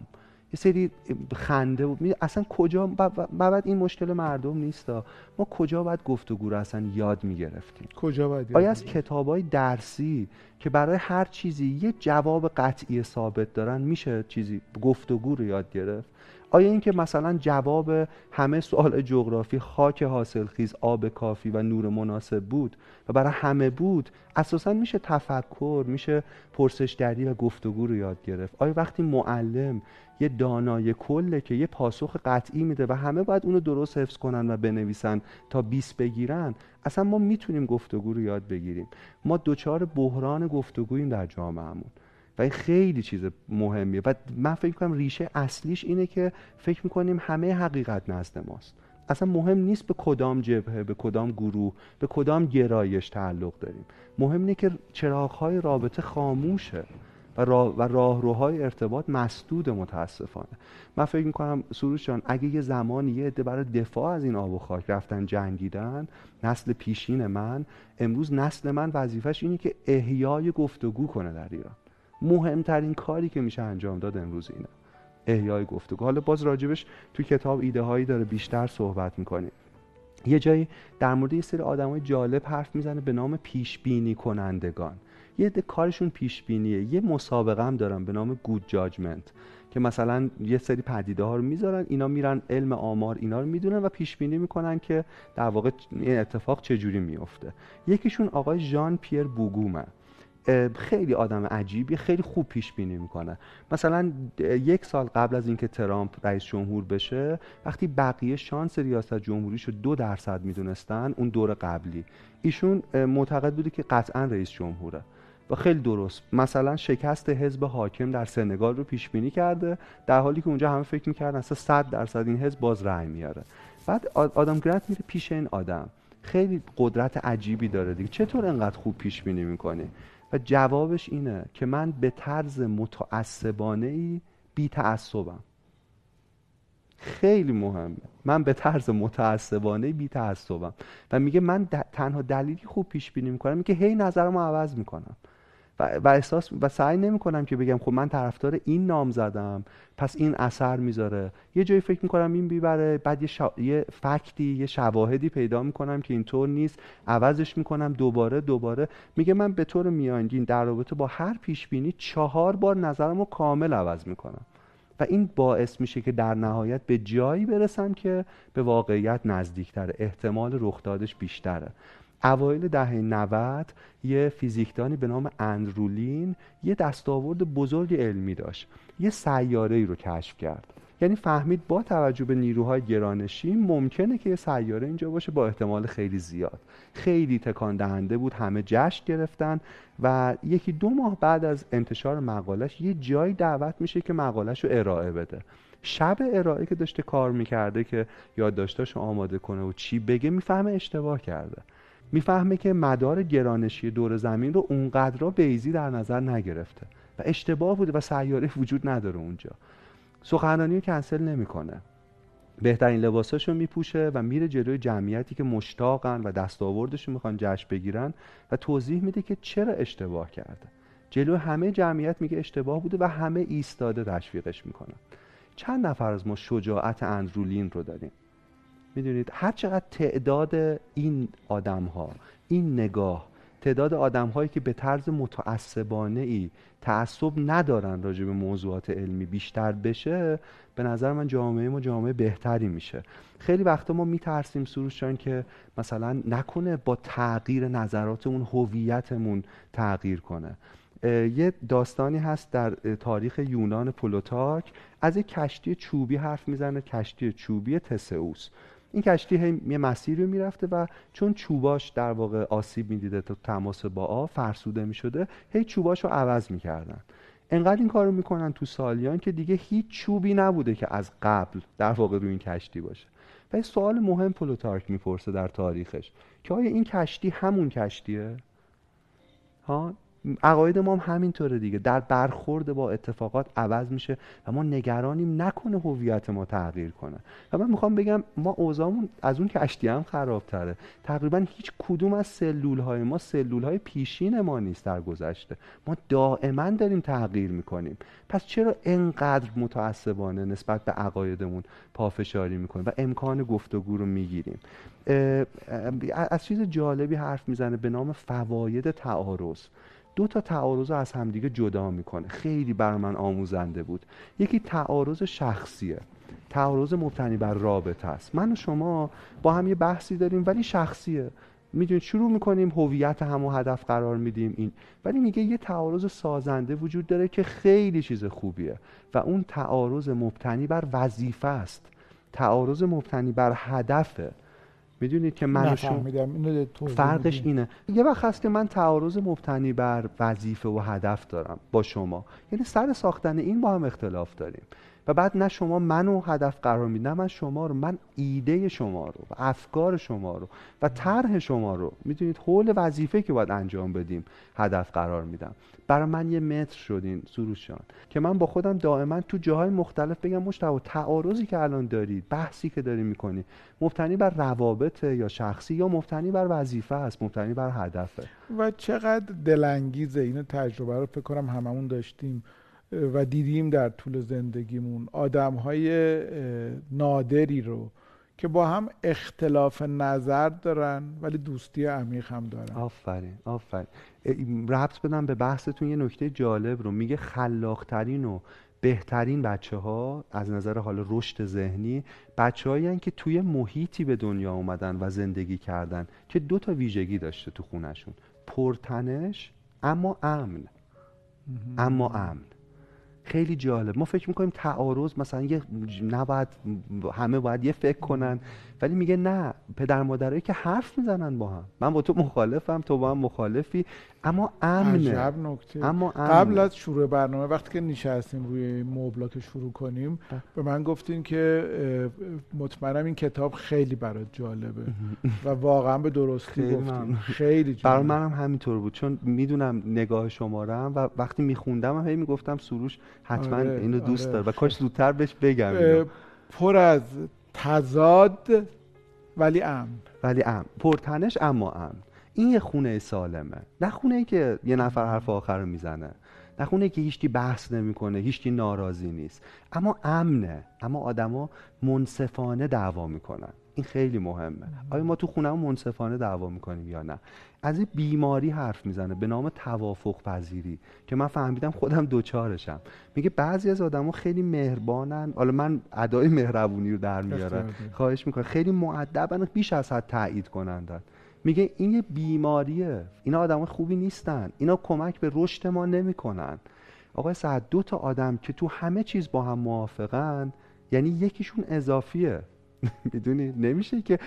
یه سری خنده بود اصلا کجا بعد این مشکل مردم نیست ما کجا باید گفتگو رو اصلا یاد می‌گرفتیم کجا باید آیا از کتاب های درسی که برای هر چیزی یه جواب قطعی ثابت دارن میشه چیزی گفتگو رو یاد گرفت؟ آیا اینکه مثلا جواب همه سوال جغرافی خاک حاصلخیز آب کافی و نور مناسب بود و برای همه بود اساسا میشه تفکر میشه پرسشگری و گفتگو رو یاد گرفت؟ آیا وقتی معلم یه دانای کله که یه پاسخ قطعی میده و همه باید اونو درست حفظ کنن و بنویسن تا 20 بگیرن اصلا ما می‌تونیم گفتگو رو یاد بگیریم؟ ما دوچار بحران گفتگوییم در جامعهمون. و این خیلی چیز مهمیه. و من فکر کنم ریشه اصلیش اینه که فکر می‌کنیم همه حقیقت نزد ماست. اصلا مهم نیست به کدام جبهه به کدام گروه به کدام گرایش تعلق داریم. مهم اینه که چراغهای رابطه خاموشه و, و راهروهای ارتباط مسدود متاسفانه. من فکر می‌کنم سروش جان اگه یه زمانی یه عده برای دفاع از این آب و خاک رفتن جنگیدن نسل پیشین من امروز نسل من وظیفش اینه که احیای گفتگو کنه در ایران. مهمترین کاری که میشه انجام داد امروز اینه. احیای گفتگو. حالا باز راجبش تو کتاب ایده هایی داره بیشتر صحبت می‌کنیم. یه جایی در مورد یه سری آدمای جالب حرف می‌زنه به نام پیش بینی کنندگان. یه عده کارشون پیش بینیه یه مسابقه هم دارن به نام گود جاجمنت که مثلا یه سری پدیده ها رو می‌ذارن اینا میرن علم آمار اینا رو می‌دونن و پیش بینی می‌کنن که در واقع این اتفاق چجوری میفته یکیشون آقای ژان پیر بوگومه خیلی آدم عجیبی خیلی خوب پیش بینی می‌کنه. مثلا یک سال قبل از اینکه ترامپ رئیس جمهور بشه وقتی بقیه شانس ریاست جمهوریش رو دو درصد می‌دونستن اون دور قبلی. ایشون معتقد بوده که قطعا رئیس جمهوره. و خیلی درست. مثلا شکست حزب حاکم در سنگال رو پیش بینی کرده در حالی که اونجا همه فکر می‌کردن اصلا 100 درصد این حزب باز رأی میاره. بعد آدم گرنت میره پیش این آدم. خیلی قدرت عجیبی داره دیگه. چطور انقدر خوب پیش بینی می‌کنی؟ و جوابش اینه که من به طرز متعصبانه ای بی تعصبم. خیلی مهمه. من به طرز متعصبانه بی تعصبم. و میگه من تنها دلیلی خوب پیش بینی می‌کنم میگه هی نظرمو عوض می‌کنم. و, احساس و سعی نمی کنم که بگم خب من طرفدار این نام زدم پس این اثر می‌ذاره. یه جایی فکر می‌کنم این بیبره بعد یه, یه فکتی یه شواهدی پیدا می‌کنم که اینطور نیست. عوضش می‌کنم دوباره دوباره. میگه من به طور میانگین در رابطه با هر پیش بینی چهار بار نظرم رو کامل عوض می‌کنم. و این باعث میشه که در نهایت به جایی برسم که به واقعیت نزدیکتره. احتمال رخ دادش بیشتره. اوایل دهه 90 یه فیزیکدانی به نام اندرولین یه دستاورد بزرگ علمی داشت. یه سیاره ای رو کشف کرد. یعنی فهمید با توجه به نیروهای گرانشی ممکنه که یه سیاره اینجا باشه با احتمال خیلی زیاد. خیلی تکان دهنده بود همه جشن گرفتن و یکی دو ماه بعد از انتشار مقالش یه جایی دعوت میشه که مقالش رو ارائه بده. شب ارائه که داشته کار می‌کرده که یادداشتاش آماده کنه و چی بگه می‌فهمه اشتباه کرده. می‌فهمه که مدار گرانشی دور زمین رو اونقدر بیزی در نظر نگرفته و اشتباه بوده و سیاره وجود نداره اونجا. سخنرانی رو کنسل نمی‌کنه. بهترین لباساشو میپوشه و میره جلوی جمعیتی که مشتاقن و دستاوردشو می‌خوان جشن بگیرن و توضیح میده که چرا اشتباه کرده. جلو همه جمعیت میگه اشتباه بوده و همه ایستاده تشویقش می‌کنن. چند نفر از ما شجاعت اندرولین رو داریم. می‌دونید هر چقدر تعداد این آدم ها این نگاه تعداد آدم هایی که به طرز متعصبانه ای تعصب ندارن راجع به موضوعات علمی بیشتر بشه به نظر من جامعه ما جامعه بهتری میشه. خیلی وقتا ما میترسیم سروشان که مثلا نکنه با تغییر نظراتمون هویتمون تغییر کنه. یه داستانی هست در تاریخ یونان پلوتاک از یک کشتی چوبی حرف می‌زنه کشتی چوبی تسئوس. این کشتی یه مسیری می‌رفته و چون چوباش در واقع آسیب می‌دیده تا تماس با آب فرسوده می‌شده هی چوباش رو عوض می‌کردن. انقدر این کارو می‌کنن تو سالیان که دیگه هیچ چوبی نبوده که از قبل در واقع روی این کشتی باشه. و سوال مهم پلوتارک می‌پرسه در تاریخش که آیا این کشتی همون کشتیه؟ ها؟ عقاید ما هم همینطوره دیگه. در برخورد با اتفاقات عوض میشه و ما نگرانیم نکنه هویت ما تغییر کنه. و من می‌خوام بگم ما اوضاعمون از اون کشتی هم خرابتره. تقریبا هیچ کدوم از سلول های ما سلول های پیشین ما نیست در گذشته. ما دائما داریم تغییر می‌کنیم. پس چرا انقدر متعصبانه نسبت به عقایدمون پافشاری می‌کنیم و امکان گفتگو رو می‌گیریم؟ از چیز جالبی حرف می‌زنه به نام فواید تعارض. دو تا تعارض از همدیگه جدا می‌کنه. خیلی بر من آموزنده بود. یکی تعارض شخصیه. تعارض مبتنی بر رابطه است. من و شما با هم یه بحثی داریم ولی شخصیه. می‌دونید شروع می‌کنیم هویت هم و هدف قرار میدیم این. ولی میگه یه تعارض سازنده وجود داره که خیلی چیز خوبیه. و اون تعارض مبتنی بر وظیفه است. تعارض مبتنی بر هدفه. می‌دونید که من فرقش اینه. یه وقت هست که من تعارض مبتنی بر وظیفه و هدف دارم با شما. یعنی سر ساختن این با هم اختلاف داریم. و بعد نه شما منو هدف قرار می‌دید نه من شما رو من ایده شما رو و افکار شما رو و طرح شما رو. می‌دونید حول وظیفه که باید انجام بدیم هدف قرار میدم. برای من یه متر شدین سروشان که من با خودم دائما تو جاهای مختلف بگم مشتبه تعارضی که الان دارید بحثی که داری می‌کنی مبتنی بر روابط یا شخصی یا مبتنی بر وظیفه است مبتنی بر هدفه. و چقدر دلانگیزه اینو تجربه رو فکر کنم هممون داشتیم. و دیدیم در طول زندگیمون آدم های نادری رو که با هم اختلاف نظر دارن ولی دوستی عمیق هم دارن. آفرین آفرین. ربط بدم به بحثتون یه نکته جالب رو. میگه خلاقترین و بهترین بچه ها از نظر حال رشد ذهنی بچه هایی که توی محیطی به دنیا اومدن و زندگی کردن که دو تا ویژگی داشته تو خونشون پرتنش اما امن. اما امن. خیلی جالب. ما فکر می‌کنیم تعارض مثلا یه نباید همه باید یه فکر کنن. ولی میگه نه پدر مادرایی که حرف می‌زنن با هم. من با تو مخالفم تو با هم مخالفی. اما امنه. عجب نکته. اما قبل از شروع برنامه وقتی که نشستیم روی مبلا که شروع کنیم به من گفتین که مطمئنم این کتاب خیلی برات جالبه. و واقعا به درستی گفتیم خیلی جالب برای منم همینطور بود. چون می‌دونم نگاه شمارم و وقتی میخوندم هی می‌گفتم سروش حتما آره، اینو دوست آره. داره و کاش زودتر بهش بگم پر از تضاد ولی امن. ولی امن. پرتنش اما امن. این یه خونه سالمه. نه خونه ای که یه نفر حرف آخر رو می‌زنه. نه خونه ای که هیچکی بحث نمی‌کنه هیچکی ناراضی نیست. اما امنه. اما آدما منصفانه دعوا می‌کنن. این خیلی مهمه. آیا ما تو خونه منصفانه دعوا می‌کنیم یا نه؟ از این بیماری حرف می‌زنه به نام توافق پذیری که من فهمیدم خودم دوچارشم. میگه بعضی از آدما خیلی مهربانن. حالا من ادای مهربونی رو در میارم. خواهش می‌کنم. خیلی معدبن بیش از حد تایید کنندن. میگه این یه بیماریه. اینا آدم خوبی نیستن. اینا کمک به رشد ما نمی‌کنن. آقای سعد دو تا آدم که تو همه چیز با هم موافقن یعنی یکیشون اضافیه. می‌دونی؟ نمیشه که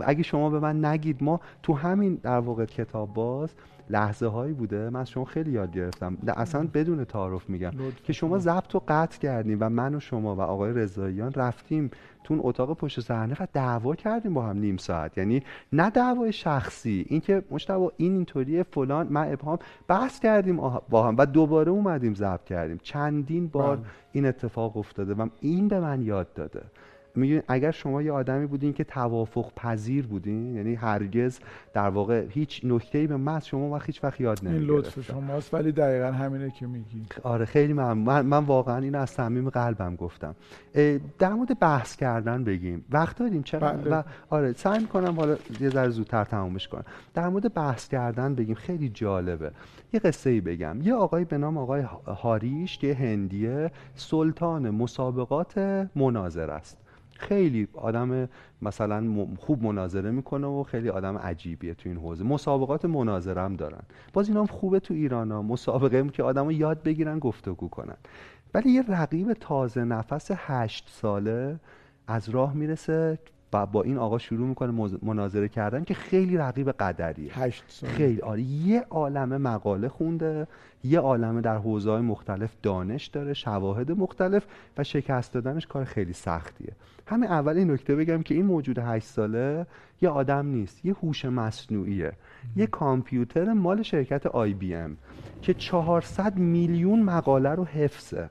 اگه شما به من نگید ما تو همین در واقع کتاب باز لحظه هایی بوده من از شما خیلی یاد گرفتم. اصلا بدون تعارف میگم. که شما ضبط و قطع کردیم و من و شما و آقای رضاییان رفتیم تو اون اتاق پشت صحنه و دعوا کردیم با هم نیم ساعت. یعنی نه دعوای شخصی. اینکه مشتبه این اینطوریه فلان من ابهام. بحث کردیم با هم و دوباره اومدیم ضبط کردیم. چندین بار بله. این اتفاق افتاده و این به من یاد داده. میگین اگر شما یه آدمی بودین که توافق پذیر بودین یعنی هرگز در واقع هیچ نکته به من شما وقت هیچ وقت یاد نمی‌گرفتم این لطف شماست ولی دقیقا همینه که میگی. آره خیلی من, من, واقعا این از صمیم قلبم گفتم. در مورد بحث کردن بگیم. وقت داریم چرا؟ بله. و آره سعی می‌کنم حالا یه ذره زودتر تمومش کنم. در مورد بحث کردن بگیم خیلی جالبه. یه قصه ای بگم. یه آقای به نام آقای هاریش که هندیه سلطان مسابقات مناظر است. خیلی آدم مثلا خوب مناظره می‌کنه و خیلی آدم عجیبیه تو این حوزه. مسابقات مناظره هم دارن. باز اینا هم خوبه تو ایران ها. مسابقه که آدم یاد بگیرن گفتگو کنن. ولی یه رقیب تازه نفس هشت ساله از راه می‌رسه و با این آقا شروع می‌کنه مناظره کردن که خیلی رقیب قدریه. هشت سال خیلی. آره یه عالم مقاله خونده. یه عالمه در حوزه مختلف دانش داره شواهد مختلف و شکست دادنش کار خیلی سختیه. همه اول این نکته بگم که این موجود هشت ساله یه آدم نیست یه هوش مصنوعیه. یه کامپیوتر مال شرکت آی بی ام که 400 میلیون مقاله رو حفظه.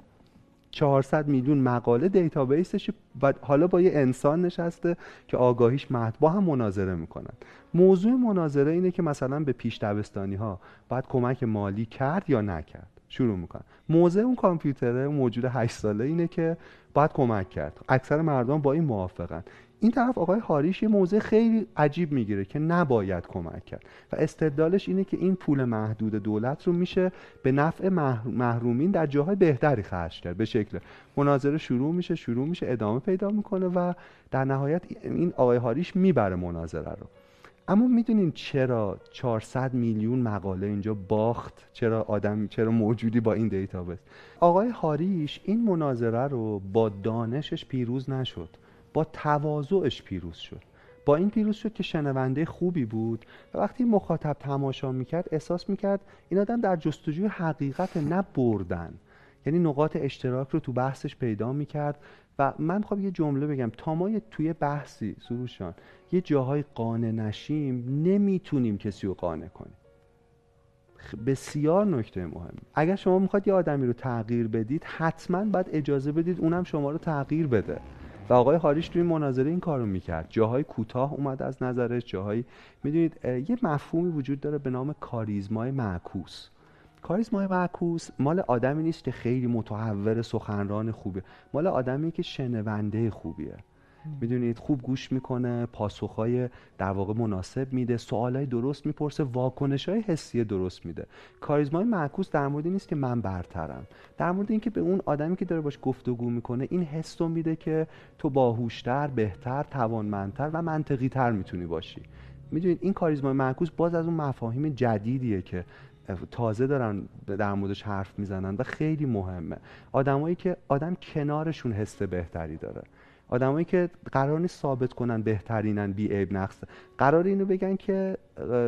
400 میلیون مقاله database ش و حالا با یه انسان نشسته که آگاهیش محدوده با هم مناظره می‌کنن. موضوع مناظره اینه که مثلا به پیش دبستانی ها باید کمک مالی کرد یا نکرد. شروع می‌کنن. موضع اون کامپیوتره موجود 8 ساله اینه که باید کمک کرد. اکثر مردم با این موافقن. این طرف آقای هاریش یه موضع خیلی عجیب می‌گیره که نباید کمک کرد و استدلالش اینه که این پول محدود دولت رو میشه به نفع محرومین در جاهای بهتری خرج کرد. به شکل مناظره شروع میشه شروع میشه ادامه پیدا می‌کنه و در نهایت این آقای هاریش می‌بره مناظره رو. اما می‌دونین چرا 400 میلیون مقاله اینجا باخت؟ چرا آدم چرا موجودی با این database آقای هاریش این مناظره رو با دانشش پیروز نشد. با تواضعش پیروز شد. با این پیروز شد که شنونده خوبی بود و وقتی مخاطب تماشا می‌کرد احساس می‌کرد این آدم در جستجوی حقیقت نه یعنی نقاط اشتراک رو تو بحثش پیدا می‌کرد و من خب یه جمله بگم تا ما توی بحثی سروشان یه جاهای قانع نشیم نمی‌تونیم کسی رو قانع کنیم. بسیار نکته مهم. اگر شما می‌خواد یه آدمی رو تغییر بدید حتما باید اجازه بدید اونم شما رو تغییر بده. و آقای خاریش توی مناظره این کارو می‌کرد. جاهای کوتاه اومد از نظرش جاهایی می‌دونید یه مفهومی وجود داره به نام کاریزمای معکوس. کاریزمای معکوس مال آدمی نیست که خیلی متحور سخنران خوبه مال آدمی که شنونده خوبیه. می‌دونید خوب گوش می‌کنه پاسخهای در واقع مناسب میده سوالای درست می‌پرسه واکنش های حسی درست میده. کاریزمای معکوس در مورد نیست که من برترم. در مورد اینکه به اون آدمی که داره باش گفتگو می‌کنه این حس رو میده که تو باهوشتر بهتر توانمندتر و منطقی تر می‌تونی باشی. می‌دونید این کاریزمای معکوس باز از اون مفاهیم جدیدیه که تازه دارن در موردش حرف می‌زنن و خیلی مهمه. آدمایی که آدم کنارشون حس بهتری داره. آدمایی که قرار نیست ثابت کنن بهترینن بی عیب نقص. قرار اینو بگن که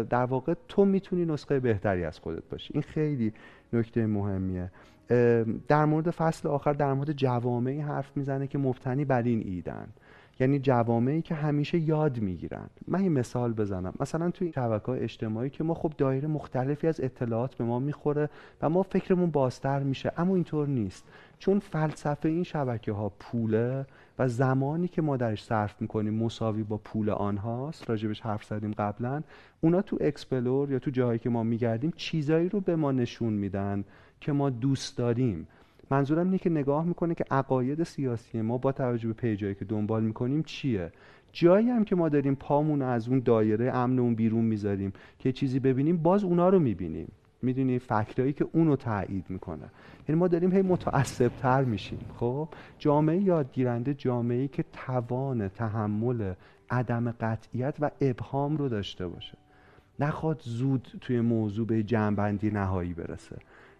در واقع تو می‌تونی نسخه بهتری از خودت باشی. این خیلی نکته مهمیه. در مورد فصل آخر در مورد جوامعی حرف می‌زنه که مبتنی بر این ایدن. یعنی جوامعی که همیشه یاد می‌گیرن. من یه مثال بزنم. مثلا توی شبکه اجتماعی که ما خب دایره مختلفی از اطلاعات به ما می‌خوره و ما فکرمون بازتر میشه. اما اینطور نیست. چون فلسفه این شبکه ها پوله و زمانی که ما درش صرف می‌کنیم مساوی با پول آنهاست راجبش حرف زدیم قبلا اونا تو explore یا تو جاهایی که ما میگردیم چیزایی رو به ما نشون میدن که ما دوست داریم. منظورم اینه که نگاه می‌کنه که عقاید سیاسی ما با توجه به page ایی که دنبال می‌کنیم چیه؟ جایی هم که ما داریم پامون از اون دایره امن اون بیرون می‌ذاریم که چیزی ببینیم باز اونا رو می‌بینیم. می‌دونی فکرایی که اونو تایید می‌کنه. یعنی ما داریم هی متعصب تر میشیم خب؟ جامعه یادگیرنده جامعه که توان تحمل عدم قطعیت و ابهام رو داشته باشه. نخواد زود توی موضوع به جنبندی نهایی برسه.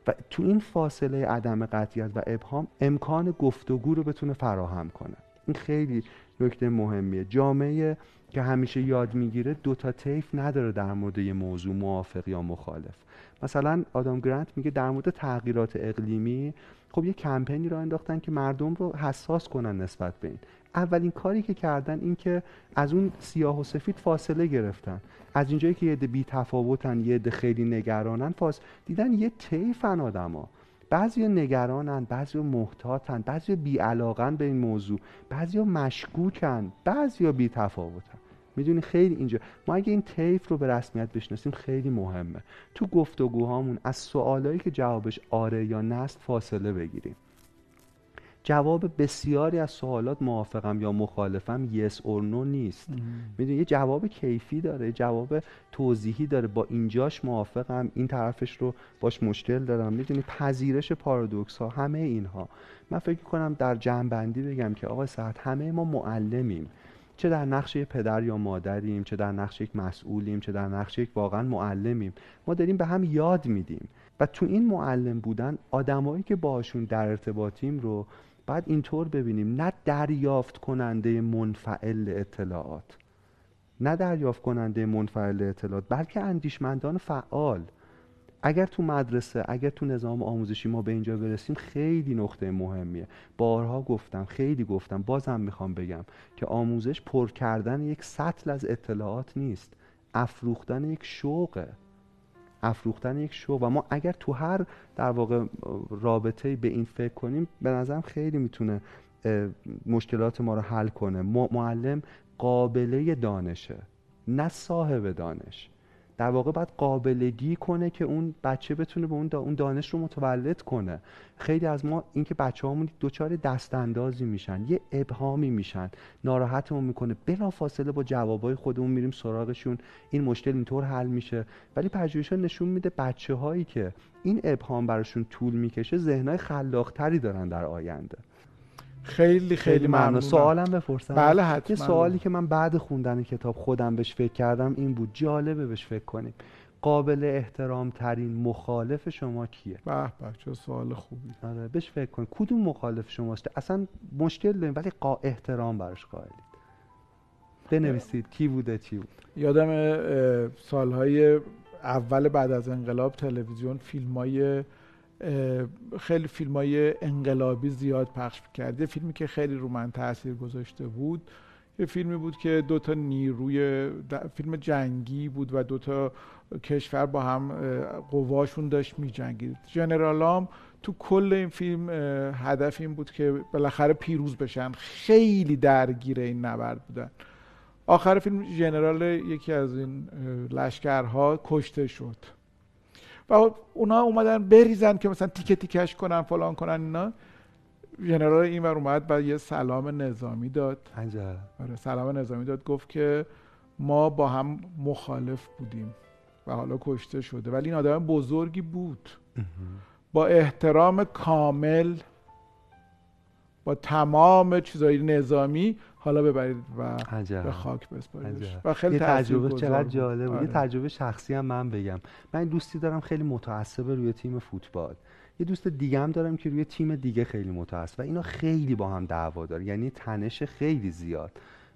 و تو این فاصله عدم قطعیت و ابهام امکان گفتگو رو بتونه فراهم کنه. این خیلی نکته مهمیه. جامعه که همیشه یاد می‌گیره دو تا طیف نداره در مورد موضوع موافق یا مخالف. مثلا آدام گرانت میگه در مورد تغییرات اقلیمی خب یه کمپینی را انداختن که مردم رو حساس کنن نسبت به این. اولین کاری که کردن این که از اون سیاه و سفید فاصله گرفتن. از اینجایی که یه عده بی تفاوتن یه عده خیلی نگرانن فاس دیدن یه طیفن آدما. بعضی نگرانن بعضی محتاطن بعضی بیعلاقن به این موضوع بعضی مشکوکن بعضی بی تفاوتن می‌دونی خیلی اینجا. ما اگه این طیف رو به رسمیت بشناسیم خیلی مهمه. تو گفتگوهامون از سوالایی که جوابش آره یا نست فاصله بگیریم. جواب بسیاری از سوالات موافقم یا مخالفم یس اور نو نیست. می‌دونی؟ یه جواب کیفی داره جواب توضیحی داره. با اینجاش موافقم این طرفش رو باش مشکل دارم. می‌دونی؟ پذیرش پارادوکس ها همه اینها. من فکر کنم در جنبندی بگم که آقای سعد همه ما معلمیم. چه در نقش پدر یا مادریم چه در نقش یک مسئولیم چه در نقش یک واقعا معلمیم. ما داریم به هم یاد میدیم. و تو این معلم بودن آدمایی که باشون در ارتباطیم رو باید اینطور ببینیم. نه دریافت کننده منفعل اطلاعات. نه دریافت کننده منفعل اطلاعات بلکه اندیشمندان فعال. اگر تو مدرسه اگر تو نظام آموزشی ما به اینجا برسیم خیلی نقطه مهمیه. بارها گفتم خیلی گفتم بازم می‌خوام بگم که آموزش پر کردن یک سطل از اطلاعات نیست. افروختن یک شوقه. افروختن یک شوق. و ما اگر تو هر در واقع رابطه به این فکر کنیم به نظرم خیلی می‌تونه مشکلات ما رو حل کنه. معلم قابله دانشه نه صاحب دانش. در واقع باید قابلگی کنه که اون بچه بتونه به اون, اون دانش رو متولد کنه. خیلی از ما اینکه بچه دوچار دست اندازی میشن یه ابهامی میشن ناراحتمون می‌کنه. بلا فاصله با جوابای خودمون میریم سراغشون. این مشکل اینطور حل میشه. ولی پژوهش‌ها نشون میده بچه هایی که این ابهام براشون طول می‌کشه ذهنهای خلاقتری دارن در آینده. خیلی خیلی ممنون. سوالم بپرسم. بله حتما. یه سوالی که من بعد خوندن کتاب خودم بهش فکر کردم این بود. جالبه بهش فکر کنیم. قابل احترام ترین مخالف شما کیه؟ به به چه سوال خوبی. آره بهش فکر کن کدوم مخالف شماست؟ اصلا مشکل داریم ولی قا احترام براش قائلید. بنویسید کی بوده چی بود؟ یادم سالهای اول بعد از انقلاب تلویزیون فیلم های خیلی فیلم های انقلابی زیاد پخش کرد. یه فیلمی که خیلی رو من تاثیر گذاشته بود یه فیلمی بود که دوتا نیروی فیلم جنگی بود و دوتا کشور با هم قواشون داشت می جنگید جنرالام تو کل این فیلم هدف این بود که بالاخره پیروز بشن. خیلی درگیر این نبرد بودن. آخر فیلم جنرال یکی از این لشکرها کشته شد. و اونا اومدن بریزن که مثلا تیکه تیکش کنن فلان کنن اینا. ژنرال این ور اومد و یه سلام نظامی داد. آره سلام نظامی داد گفت که ما با هم مخالف بودیم و حالا کشته شده. ولی این آدم بزرگی بود. با احترام کامل با تمام چیزای نظامی حالا ببرید و به خاک بسپاریدش و خیلی تجربه چقدر جالب آره. یه تجربه شخصی هم من بگم. من دوستی دارم خیلی متعصب روی تیم فوتبال. یه دوست دیگه هم دارم که روی تیم دیگه خیلی متعصب. و اینا خیلی با هم دعوا داره. یعنی تنش خیلی زیاد.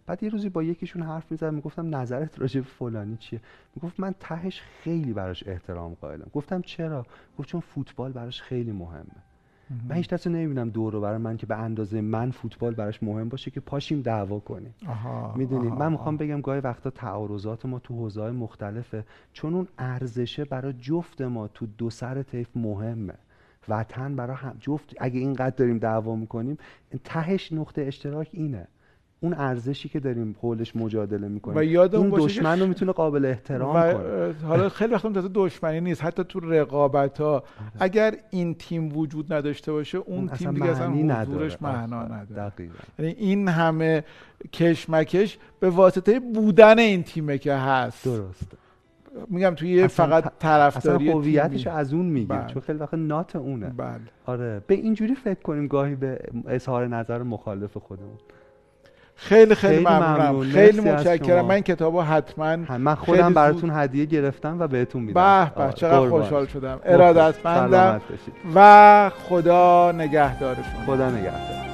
بعد یه روزی با یکیشون حرف می‌زدم می‌گفتم نظرت راجع به فلانی چیه؟ می‌گفت من تهش خیلی براش احترام قائلم. گفتم چرا؟ گفت چون فوتبال براش خیلی مهمه. من هیچ کسی نمی‌بینم دور برای من که به اندازه من فوتبال براش مهم باشه که پاشیم دعوا کنیم. می‌دونید من می‌خوام بگم گاهی وقتا تعارضات ما تو حوزه‌های مختلفه. چون اون ارزشه برای جفت ما تو دو سر طیف مهمه. وطن برای هم جفت اگه اینقدر داریم دعوا می‌کنیم تهش نقطه اشتراک اینه. اون ارزشی که داریم حولش مجادله می‌کنیم. و یادم این دشمن رو می‌تونه قابل احترام کنه. حالا خیلی وقتا تازه دشمنی نیست. حتی تو رقابت ها آره. اگر این تیم وجود نداشته باشه اون, تیم دیگه اصلا حضورش معنا نداره. یعنی این همه کشمکش به واسطه بودن این تیمه که هست. درست میگم توی فقط طرفداری اصلا هویتش از اون میگه بله. چون خیلی وقت نات اونه. بله. آره. به اینجوری فکر کنیم گاهی به اظهار نظر مخالف خودمون. خیلی خیلی, خیلی ممنونم. خیلی متشکرم. من کتابو حتما من خودم براتون هدیه گرفتم و بهتون میدم. به به چقدر خوشحال شدم. ارادتمندم. و خدا نگهدارشون خدا نگهدار.